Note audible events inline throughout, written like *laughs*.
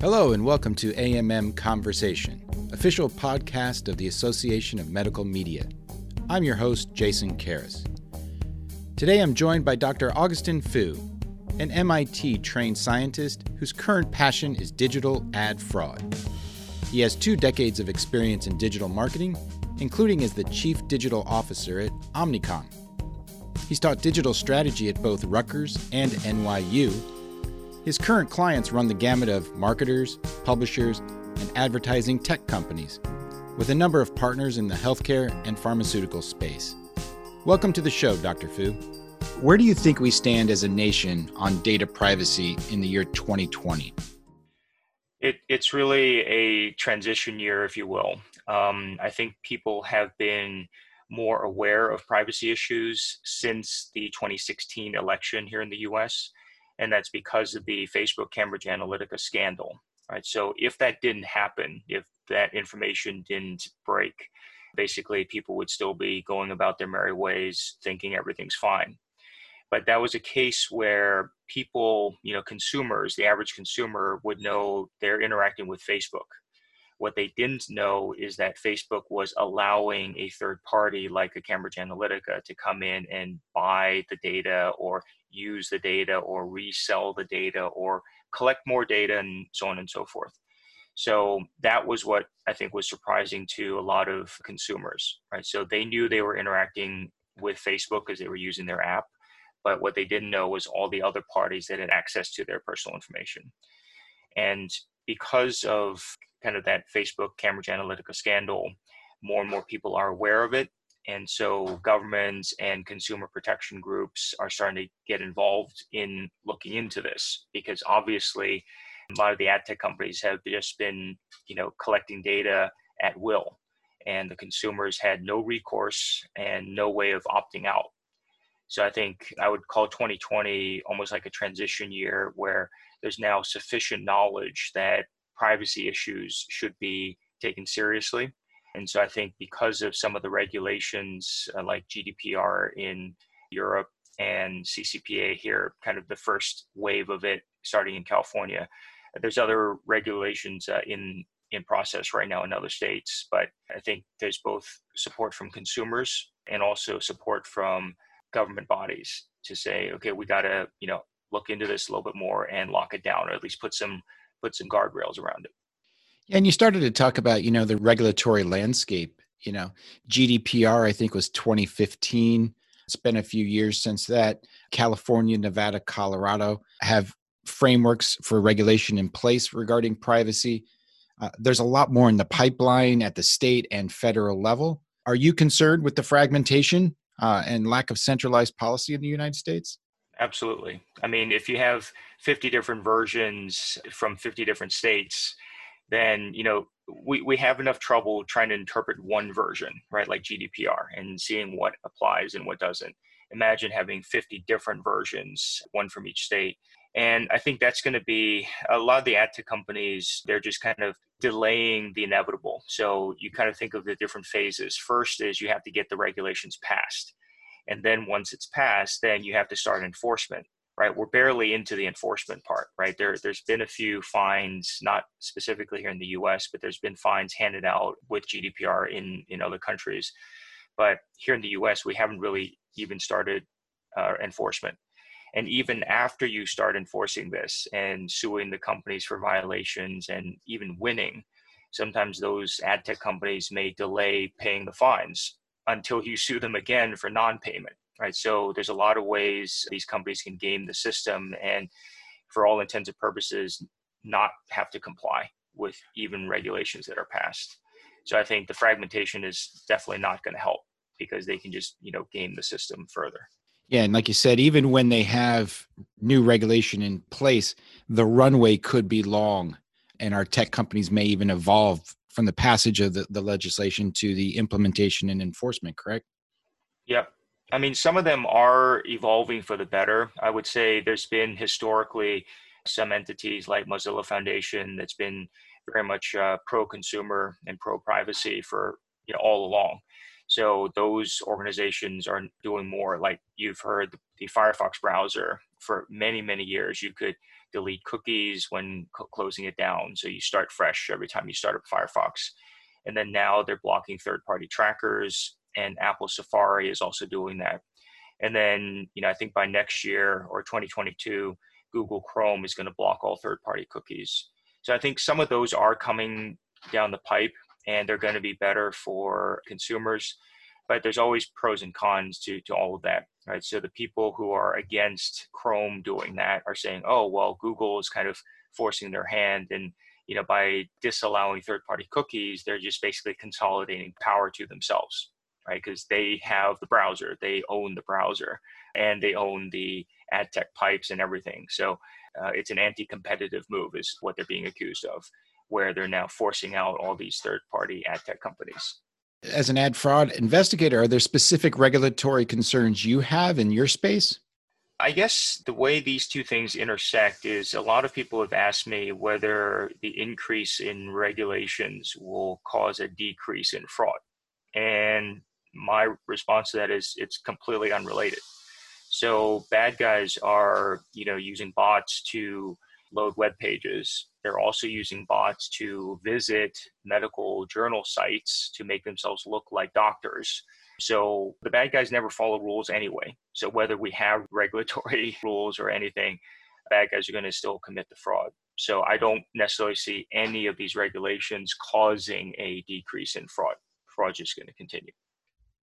Hello, and welcome to AMM Conversation, official podcast of the Association of Medical Media. I'm your host, Jason Karras. Today I'm joined by Dr. Augustine Fou, an MIT trained scientist whose current passion is digital ad fraud. He has two decades of experience in digital marketing, including as the Chief Digital Officer at Omnicom. He's taught digital strategy at both Rutgers and NYU his current clients run the gamut of marketers, publishers, and advertising tech companies, with a number of partners in the healthcare and pharmaceutical space. Welcome to the show, Dr. Fou. Where do you think we stand as a nation on data privacy in the year 2020? It, it's really a transition year, if you will. Um, I think people have been more aware of privacy issues since the 2016 election here in the US and that's because of the Facebook Cambridge Analytica scandal. Right. So if that didn't happen, if that information didn't break, basically people would still be going about their merry ways, thinking everything's fine. But that was a case where people, you know, consumers, the average consumer would know they're interacting with Facebook. What they didn't know is that Facebook was allowing a third party like a Cambridge Analytica to come in and buy the data or use the data or resell the data or collect more data and so on and so forth. So that was what I think was surprising to a lot of consumers, right? So they knew they were interacting with Facebook because they were using their app, but what they didn't know was all the other parties that had access to their personal information. And because of kind of that Facebook Cambridge Analytica scandal, more and more people are aware of it and so governments and consumer protection groups are starting to get involved in looking into this because obviously a lot of the ad tech companies have just been, you know, collecting data at will. And the consumers had no recourse and no way of opting out. So I think I would call 2020 almost like a transition year where there's now sufficient knowledge that privacy issues should be taken seriously and so I think because of some of the regulations uh, like GDPR in Europe and CCPA here, kind of the first wave of it starting in California, there's other regulations uh, in in process right now in other states. But I think there's both support from consumers and also support from government bodies to say, okay, we got to you know look into this a little bit more and lock it down, or at least put some put some guardrails around it. And you started to talk about, you know, the regulatory landscape. You know, GDPR, I think, was 2015. It's been a few years since that. California, Nevada, Colorado have frameworks for regulation in place regarding privacy. Uh, there's a lot more in the pipeline at the state and federal level. Are you concerned with the fragmentation uh, and lack of centralized policy in the United States? Absolutely. I mean, if you have 50 different versions from 50 different states, then you know we, we have enough trouble trying to interpret one version right like gdpr and seeing what applies and what doesn't. Imagine having 50 different versions one from each state. And i think that's going to be a lot of the ad tech companies they're just kind of delaying the inevitable. So you kind of think of the different phases. First is you have to get the regulations passed. And then once it's passed then you have to start enforcement right? We're barely into the enforcement part, right? There, there's been a few fines, not specifically here in the U.S., but there's been fines handed out with GDPR in in other countries. But here in the U.S., we haven't really even started uh, enforcement. And even after you start enforcing this and suing the companies for violations and even winning, sometimes those ad tech companies may delay paying the fines until you sue them again for non-payment right? So there's a lot of ways these companies can game the system and, for all intents and purposes, not have to comply with even regulations that are passed. So I think the fragmentation is definitely not going to help because they can just you know game the system further. Yeah, and like you said, even when they have new regulation in place, the runway could be long, and ad tech companies may even evolve from the passage of the, the legislation to the implementation and enforcement. Correct? Yep, I mean, some of them are evolving for the better. I would say there's been historically some entities like Mozilla Foundation that's been very much uh, pro-consumer and pro-privacy for you know all along. So those organizations are doing more. Like you've heard, the Firefox browser for many, many years. You could delete cookies when co- closing it down. So you start fresh every time you start up Firefox. And then now they're blocking third party trackers, and Apple Safari is also doing that. And then, you know, I think by next year or 2022, Google Chrome is going to block all third party cookies. So I think some of those are coming down the pipe and they're going to be better for consumers. But there's always pros and cons to, to all of that, right? So the people who are against Chrome doing that are saying, oh, well, Google is kind of forcing their hand. And, you know, by disallowing third party cookies, they're just basically consolidating power to themselves, right? Because they have the browser, they own the browser, and they own the ad tech pipes and everything. So uh, it's an anti competitive move, is what they're being accused of where they're now forcing out all these third party ad tech companies. As an ad fraud investigator, are there specific regulatory concerns you have in your space? I guess the way these two things intersect is a lot of people have asked me whether the increase in regulations will cause a decrease in fraud. And my response to that is it's completely unrelated. So bad guys are, you know, using bots to load web pages. They're also using bots to visit medical journal sites to make themselves look like doctors. So the bad guys never follow rules anyway. So whether we have *laughs* regulatory *laughs* rules or anything, bad guys are going to still commit the fraud. So I don't necessarily see any of these regulations causing a decrease in fraud. Fraud is going to continue.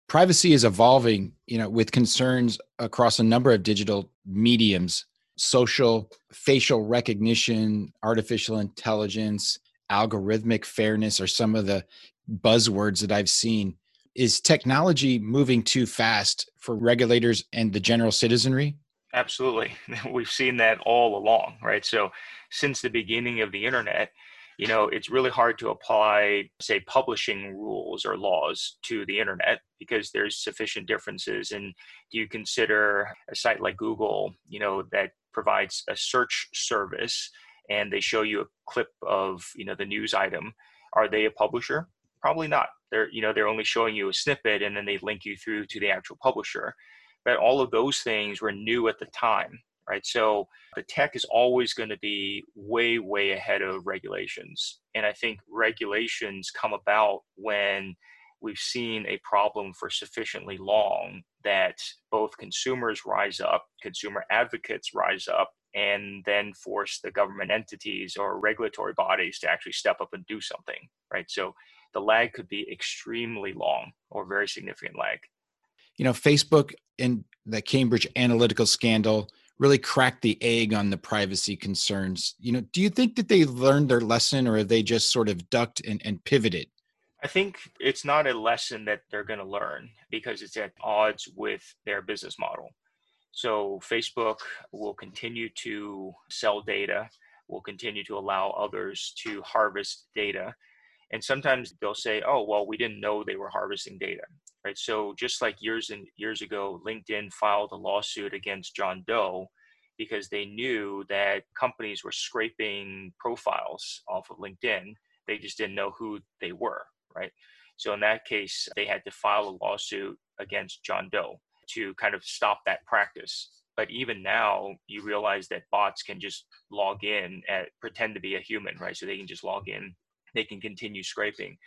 Privacy is evolving, you know, with concerns across a number of digital mediums social facial recognition, artificial intelligence, algorithmic fairness are some of the buzzwords that I've seen. Is technology moving too fast for regulators and the general citizenry? Absolutely. *laughs* We've seen that all along, right? So, since the beginning of the internet, you know, it's really hard to apply, say, publishing rules or laws to the internet because there's sufficient differences. And do you consider a site like Google, you know, that provides a search service and they show you a clip of you know the news item are they a publisher? Probably not. They're you know they're only showing you a snippet and then they link you through to the actual publisher. But all of those things were new at the time right? So the tech is always going to be way way ahead of regulations. And i think regulations come about when we've seen a problem for sufficiently long that both consumers rise up, consumer advocates rise up, and then force the government entities or regulatory bodies to actually step up and do something, right? So the lag could be extremely long or very significant lag. You know, Facebook and the Cambridge Analytica scandal really cracked the egg on the privacy concerns. You know, do you think that they learned their lesson or have they just sort of ducked and, and pivoted? I think it's not a lesson that they're going to learn because it's at odds with their business model. So Facebook will continue to sell data, will continue to allow others to harvest data. And sometimes they'll say, oh, well, we didn't know they were harvesting data. Right. So just like years and years ago, LinkedIn filed a lawsuit against John Doe because they knew that companies were scraping profiles off of LinkedIn. They just didn't know who they were right? So in that case, they had to file a lawsuit against John Doe to kind of stop that practice. But even now, you realize that bots can just log in and pretend to be a human, right? So they can just log in, they can continue scraping.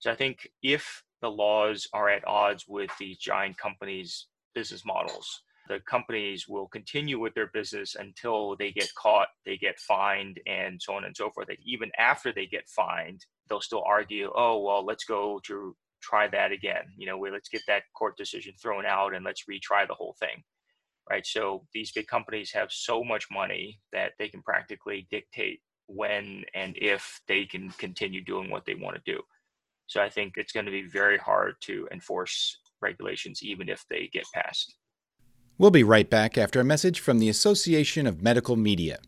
So I think if the laws are at odds with these giant companies' business models, the companies will continue with their business until they get caught, they get fined, and so on and so forth. even after they get fined, they'll still argue, oh, well, let's go to try that again. You know, let's get that court decision thrown out and let's retry the whole thing. Right. So these big companies have so much money that they can practically dictate when and if they can continue doing what they want to do. So I think it's going to be very hard to enforce regulations, even if they get passed. We'll be right back after a message from the Association of Medical Media.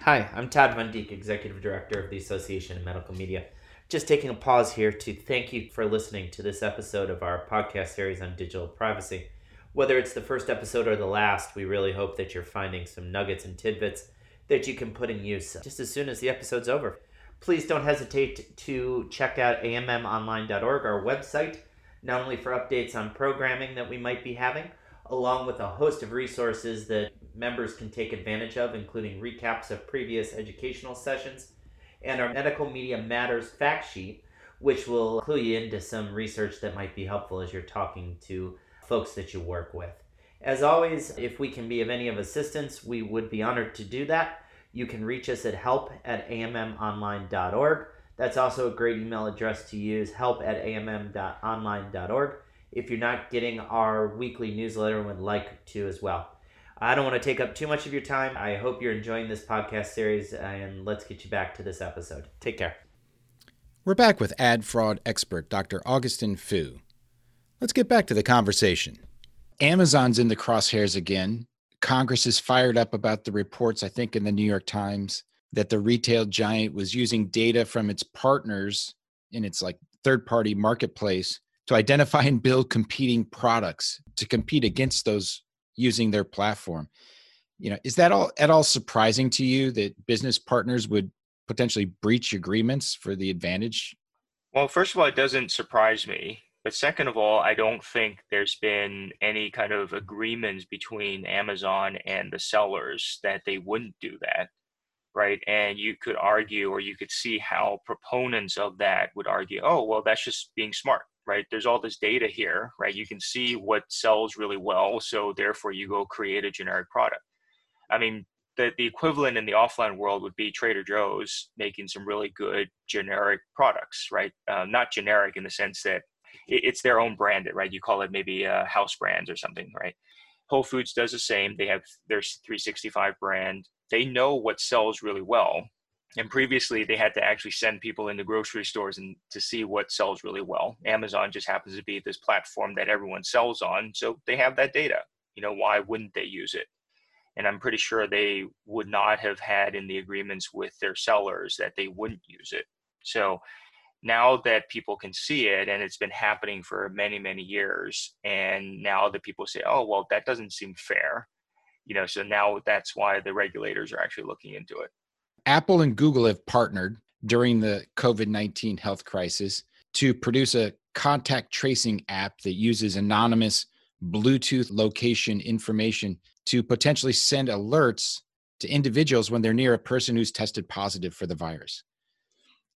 Hi, I'm Todd Van Executive Director of the Association of Medical Media. Just taking a pause here to thank you for listening to this episode of our podcast series on digital privacy. Whether it's the first episode or the last, we really hope that you're finding some nuggets and tidbits that you can put in use just as soon as the episode's over. Please don't hesitate to check out ammonline.org, our website, not only for updates on programming that we might be having, along with a host of resources that members can take advantage of, including recaps of previous educational sessions, and our Medical Media Matters fact sheet, which will clue you into some research that might be helpful as you're talking to folks that you work with. As always, if we can be of any of assistance, we would be honored to do that. You can reach us at help at ammonline.org. That's also a great email address to use, help at ammonline.org, if you're not getting our weekly newsletter and would like to as well. I don't want to take up too much of your time. I hope you're enjoying this podcast series, and let's get you back to this episode. Take care. We're back with ad fraud expert Dr. Augustine Fou. Let's get back to the conversation. Amazon's in the crosshairs again. Congress is fired up about the reports, I think, in the New York Times that the retail giant was using data from its partners in its like third party marketplace to identify and build competing products to compete against those using their platform. You know, is that all at all surprising to you that business partners would potentially breach agreements for the advantage? Well, first of all, it doesn't surprise me. But second of all, I don't think there's been any kind of agreements between Amazon and the sellers that they wouldn't do that right? And you could argue, or you could see how proponents of that would argue, oh, well, that's just being smart, right? There's all this data here, right? You can see what sells really well, so therefore you go create a generic product. I mean, the, the equivalent in the offline world would be Trader Joe's making some really good generic products, right? Uh, not generic in the sense that it, it's their own branded, right? You call it maybe uh, house brands or something, right? Whole Foods does the same. They have their 365 brand they know what sells really well. And previously, they had to actually send people into grocery stores and to see what sells really well. Amazon just happens to be this platform that everyone sells on, so they have that data. You know, why wouldn't they use it? And I'm pretty sure they would not have had in the agreements with their sellers that they wouldn't use it. So now that people can see it and it's been happening for many, many years, and now that people say, oh, well, that doesn't seem fair. You know so now that's why the regulators are actually looking into it. Apple and google have partnered during the covid-19 health crisis to produce a contact tracing app that uses anonymous bluetooth location information to potentially send alerts to individuals when they're near a person who's tested positive for the virus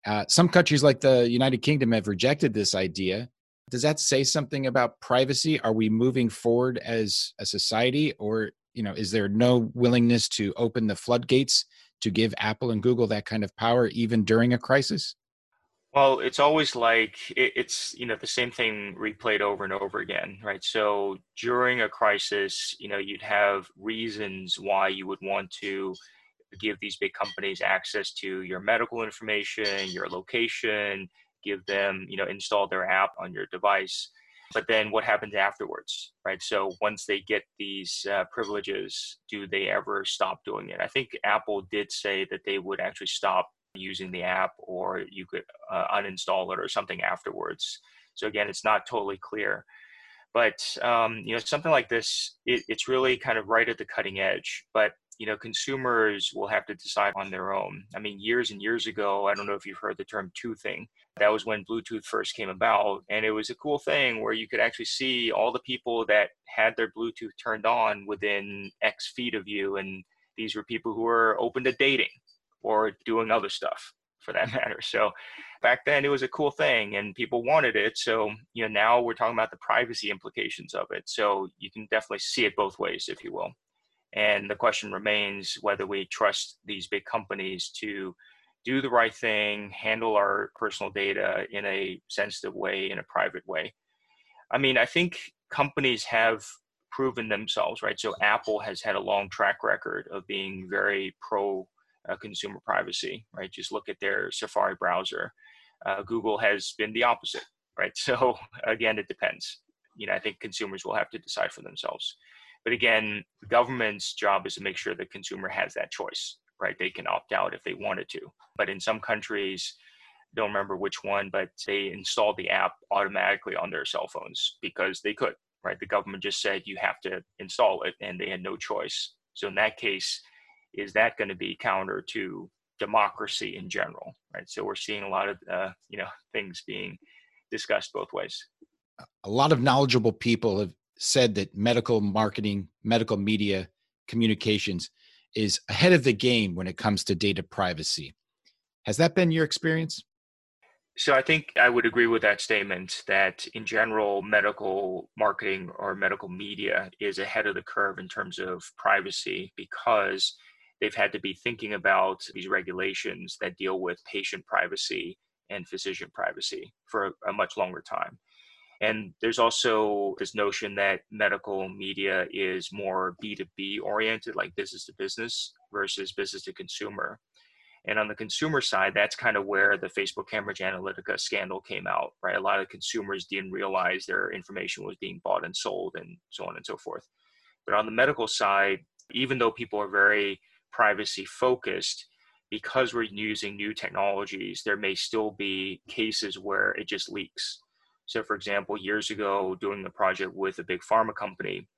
uh, some countries like the united kingdom have rejected this idea. Does that say something about privacy? Are we moving forward as a society or you know is there no willingness to open the floodgates to give apple and google that kind of power even during a crisis? Well it's always like it's you know the same thing replayed over and over again right? So during a crisis you know you'd have reasons why you would want to give these big companies access to your medical information your location give them you know install their app on your device. But then what happens afterwards right? So once they get these uh, privileges do they ever stop doing it? I think apple did say that they would actually stop using the app or you could uh, uninstall it or something afterwards. So again it's not totally clear. But um, you know something like this it, it's really kind of right at the cutting edge. But you know consumers will have to decide on their own. I mean years and years ago i don't know if you've heard the term toothing that was when bluetooth first came about and it was a cool thing where you could actually see all the people that had their bluetooth turned on within x feet of you and these were people who were open to dating or doing other stuff for that *laughs* matter. So back then it was a cool thing and people wanted it so you know now we're talking about the privacy implications of it so you can definitely see it both ways if you will and the question remains whether we trust these big companies to do the right thing, handle our personal data in a sensitive way, in a private way. I mean, I think companies have proven themselves, right? So Apple has had a long track record of being very pro uh, consumer privacy, right? Just look at their Safari browser. Uh, Google has been the opposite, right? *laughs* So again, it depends. You know, I think consumers will have to decide for themselves. But again, the government's job is to make sure the consumer has that choice, right? They can opt out if they wanted to. But in some countries, don't remember which one, but they installed the app automatically on their cell phones because they could, right? The government just said you have to install it and they had no choice. So in that case, is that going to be counter to democracy in general, right? So we're seeing a lot of, uh, you know, things being discussed both ways. A lot of knowledgeable people have said that medical marketing, medical media communications is ahead of the game when it comes to data privacy. Has that been your experience? So I think I would agree with that statement that in general, medical marketing or medical media is ahead of the curve in terms of privacy because they've had to be thinking about these regulations that deal with patient privacy and physician privacy for a much longer time. And there's also this notion that medical media is more B2B oriented, like business to business versus business to consumer. And on the consumer side, that's kind of where the Facebook Cambridge Analytica scandal came out, right? A lot of consumers didn't realize their information was being bought and sold and so on and so forth. But on the medical side, even though people are very privacy focused, because we're using new technologies, there may still be cases where it just leaks. So, for example, years ago, doing a project with a big pharma company,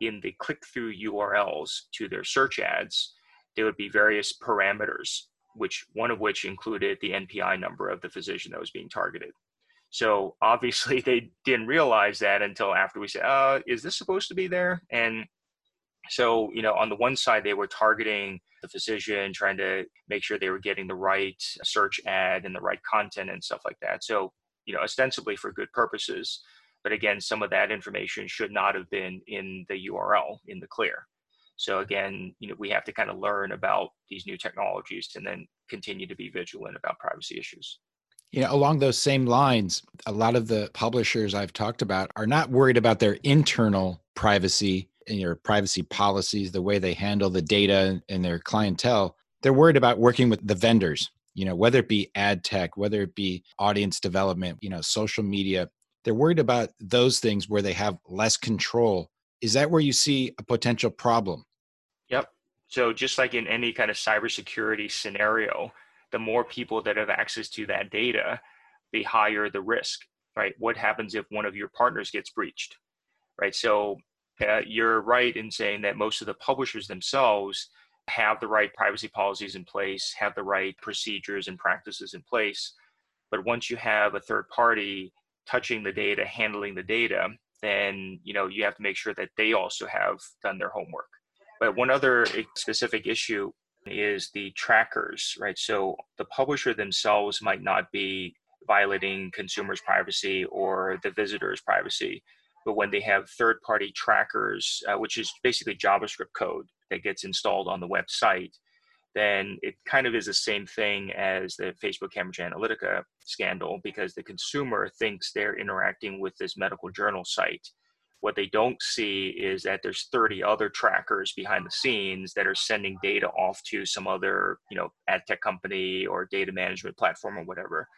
in the click through URLs to their search ads, there would be various parameters, which one of which included the NPI number of the physician that was being targeted. So obviously *laughs* they didn't realize that until after we said, uh, is this supposed to be there? And so, you know, on the one side, they were targeting the physician, trying to make sure they were getting the right search ad and the right content and stuff like that. So, you know, ostensibly for good purposes. But again, some of that information should not have been in the URL in the clear. So again, you know, we have to kind of learn about these new technologies and then continue to be vigilant about privacy issues. You know, along those same lines, a lot of the publishers I've talked about are not worried about their internal privacy and your privacy policies, the way they handle the data and their clientele. They're worried about working with the vendors, you know, whether it be ad tech, whether it be audience development, you know, social media. They're worried about those things where they have less control. Is that where you see a potential problem? Yep. So just like in any kind of cybersecurity scenario, the more people that have access to that data, the higher the risk, right? What happens if one of your partners gets breached, right? So uh, you're right in saying that most of the publishers themselves have the right privacy policies in place, have the right procedures and practices in place. But once you have a third party touching the data, handling the data, then you know you have to make sure that they also have done their homework. But one other specific issue is the trackers, right? So the publisher themselves might not be violating consumers' privacy or the visitor's privacy, but when they have third party trackers, uh, which is basically JavaScript code that gets installed on the website, then it kind of is the same thing as the Facebook Cambridge Analytica scandal because the consumer thinks they're interacting with this medical journal site. What they don't see is that there's 30 other trackers behind the scenes that are sending data off to some other, you know, ad tech company or data management platform or whatever.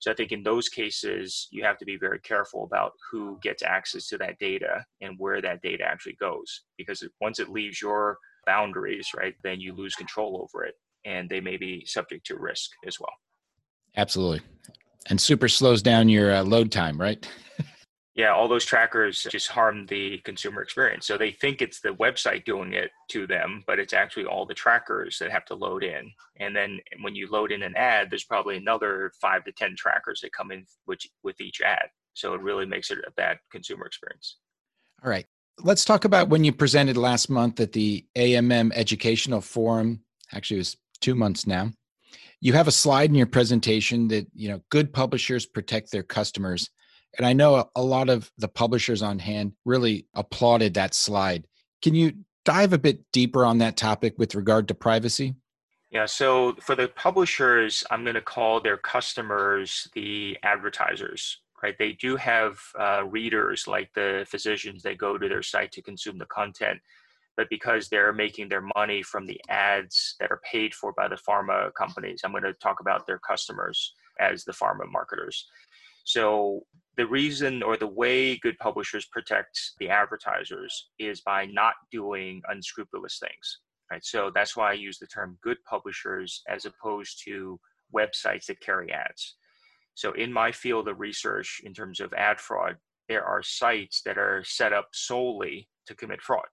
So I think in those cases, you have to be very careful about who gets access to that data and where that data actually goes. Because once it leaves your boundaries, right, then you lose control over it and they may be subject to risk as well. Absolutely. And super slows down your uh, load time, right? yeah, all those trackers just harm the consumer experience. So they think it's the website doing it to them, but it's actually all the trackers that have to load in. And then when you load in an ad, there's probably another five to 10 trackers that come in which, with each ad. So it really makes it a bad consumer experience. All right. Let's talk about when you presented last month at the AMM Educational Forum. Actually, it was two months now. You have a slide in your presentation that, you know, good publishers protect their customers and I know a lot of the publishers on hand really applauded that slide. Can you dive a bit deeper on that topic with regard to privacy? Yeah, so for the publishers, I'm going to call their customers the advertisers, right? They do have uh, readers like the physicians that go to their site to consume the content, but because they're making their money from the ads that are paid for by the pharma companies, I'm going to talk about their customers as the pharma marketers. So the reason or the way good publishers protect the advertisers is by not doing unscrupulous things right so that's why i use the term good publishers as opposed to websites that carry ads so in my field of research in terms of ad fraud there are sites that are set up solely to commit fraud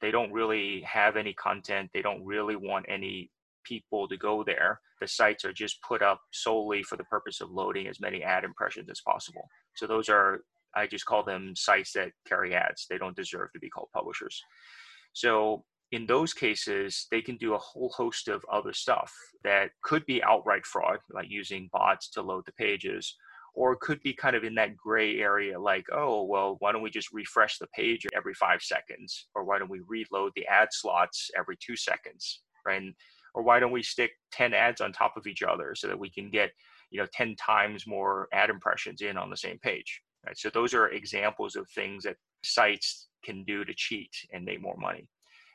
they don't really have any content they don't really want any people to go there. The sites are just put up solely for the purpose of loading as many ad impressions as possible. So those are I just call them sites that carry ads. They don't deserve to be called publishers. So in those cases, they can do a whole host of other stuff that could be outright fraud, like using bots to load the pages, or it could be kind of in that gray area, like, oh, well, why don't we just refresh the page every five seconds? Or why don't we reload the ad slots every two seconds? Right. Or why don't we stick 10 ads on top of each other so that we can get, you know, 10 times more ad impressions in on the same page? Right. So those are examples of things that sites can do to cheat and make more money.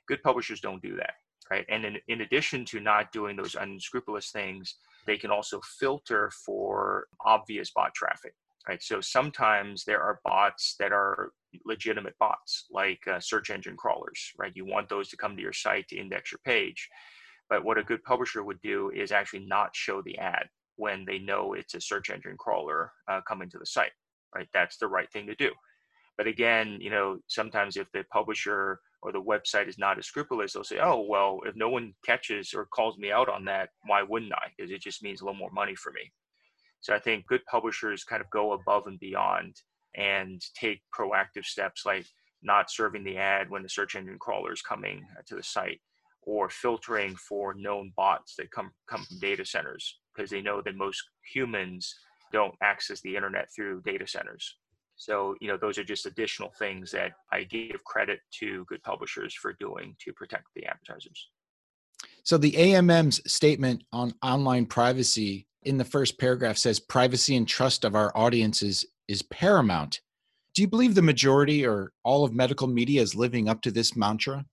Good publishers don't do that, right? And in, in addition to not doing those unscrupulous things, they can also filter for obvious bot traffic, right? So sometimes there are bots that are legitimate bots, like uh, search engine crawlers, right? You want those to come to your site to index your page. But what a good publisher would do is actually not show the ad when they know it's a search engine crawler uh, coming to the site, right? That's the right thing to do. But again, you know, sometimes if the publisher or the website is not as scrupulous, they'll say, oh, well, if no one catches or calls me out on that, why wouldn't I? Because it just means a little more money for me. So I think good publishers kind of go above and beyond and take proactive steps like not serving the ad when the search engine crawler is coming uh, to the site or filtering for known bots that come, come from data centers because they know that most humans don't access the internet through data centers. So, you know, those are just additional things that I give credit to good publishers for doing to protect the advertisers. So, the AMM's statement on online privacy in the first paragraph says privacy and trust of our audiences is paramount. Do you believe the majority or all of medical media is living up to this mantra?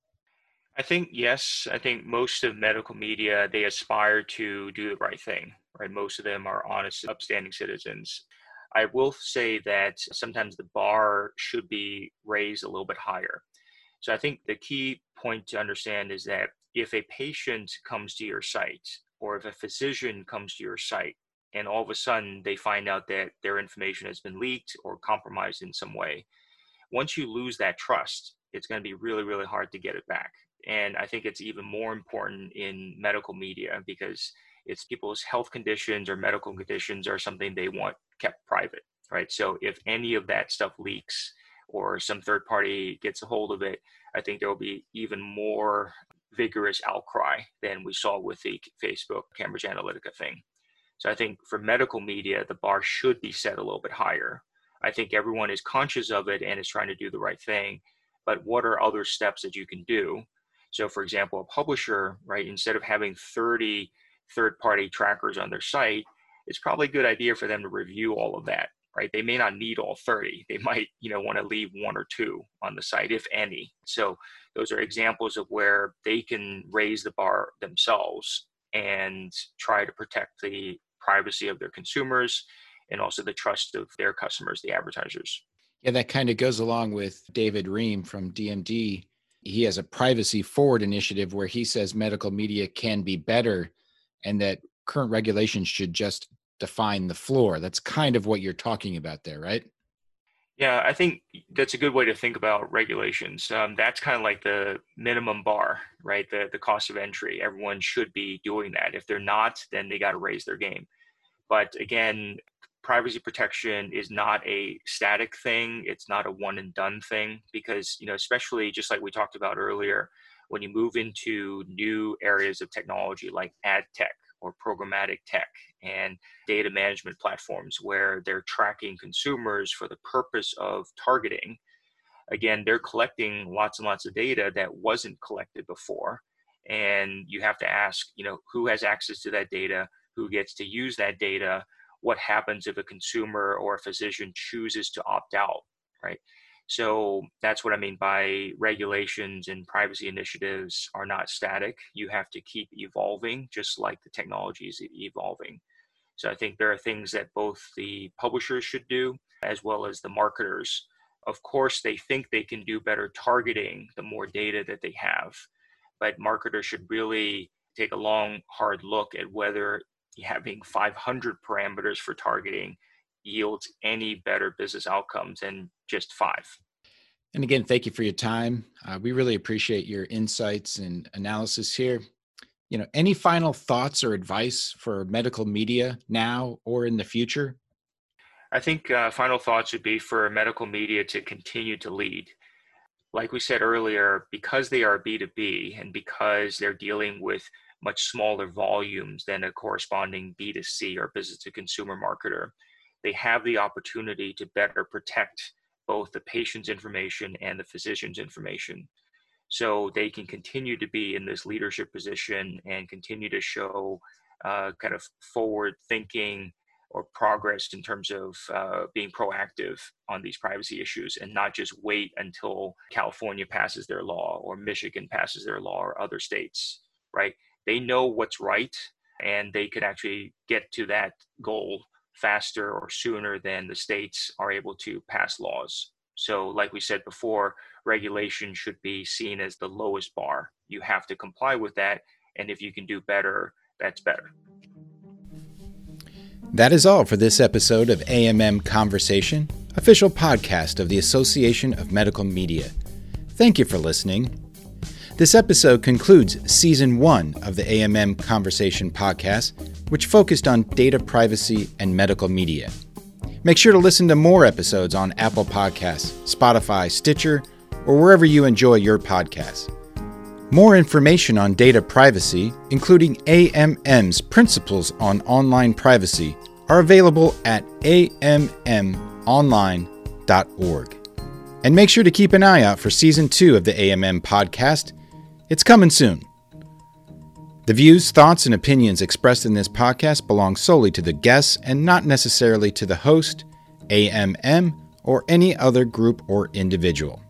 I think yes. I think most of medical media they aspire to do the right thing. Right, most of them are honest, upstanding citizens. I will say that sometimes the bar should be raised a little bit higher. So I think the key point to understand is that if a patient comes to your site or if a physician comes to your site and all of a sudden they find out that their information has been leaked or compromised in some way, once you lose that trust, it's going to be really, really hard to get it back. And I think it's even more important in medical media because it's people's health conditions or medical conditions are something they want kept private, right? So if any of that stuff leaks or some third party gets a hold of it, I think there will be even more vigorous outcry than we saw with the Facebook Cambridge Analytica thing. So I think for medical media, the bar should be set a little bit higher. I think everyone is conscious of it and is trying to do the right thing. But what are other steps that you can do? So, for example, a publisher, right, instead of having 30 third party trackers on their site, it's probably a good idea for them to review all of that, right? They may not need all 30. They might, you know, want to leave one or two on the site, if any. So those are examples of where they can raise the bar themselves and try to protect the privacy of their consumers and also the trust of their customers, the advertisers. Yeah, that kind of goes along with David Ream from DMD. He has a privacy forward initiative where he says medical media can be better and that current regulations should just define the floor. That's kind of what you're talking about there, right? Yeah, I think that's a good way to think about regulations. Um, that's kind of like the minimum bar, right? The the cost of entry. Everyone should be doing that. If they're not, then they got to raise their game. But again, privacy protection is not a static thing. It's not a one and done thing because you know, especially just like we talked about earlier, when you move into new areas of technology like ad tech or programmatic tech and data management platforms where they're tracking consumers for the purpose of targeting again they're collecting lots and lots of data that wasn't collected before. And you have to ask you know who has access to that data? Who gets to use that data? What happens if a consumer or a physician chooses to opt out right so that's what I mean by regulations and privacy initiatives are not static. You have to keep evolving, just like the technology is evolving. So I think there are things that both the publishers should do as well as the marketers. Of course, they think they can do better targeting the more data that they have, but marketers should really take a long, hard look at whether having 500 parameters for targeting yields any better business outcomes than just five. And again, thank you for your time. Uh, we really appreciate your insights and analysis here. You know, any final thoughts or advice for medical media now or in the future? I think uh, final thoughts would be for medical media to continue to lead. Like we said earlier, because they are B2B and because they're dealing with much smaller volumes than a corresponding B2C or business to consumer marketer, they have the opportunity to better protect both the patient's information and the physician's information. So they can continue to be in this leadership position and continue to show uh, kind of forward thinking or progress in terms of uh, being proactive on these privacy issues and not just wait until California passes their law or Michigan passes their law or other states, right? They know what's right and they can actually get to that goal faster or sooner than the states are able to pass laws. So, like we said before, regulation should be seen as the lowest bar. You have to comply with that. And if you can do better, that's better. That is all for this episode of AMM Conversation, official podcast of the Association of Medical Media. Thank you for listening. This episode concludes season one of the AMM Conversation podcast, which focused on data privacy and medical media. Make sure to listen to more episodes on Apple Podcasts, Spotify, Stitcher, or wherever you enjoy your podcasts. More information on data privacy, including AMM's principles on online privacy, are available at ammonline.org. And make sure to keep an eye out for season two of the AMM podcast. It's coming soon. The views, thoughts, and opinions expressed in this podcast belong solely to the guests and not necessarily to the host, AMM, or any other group or individual.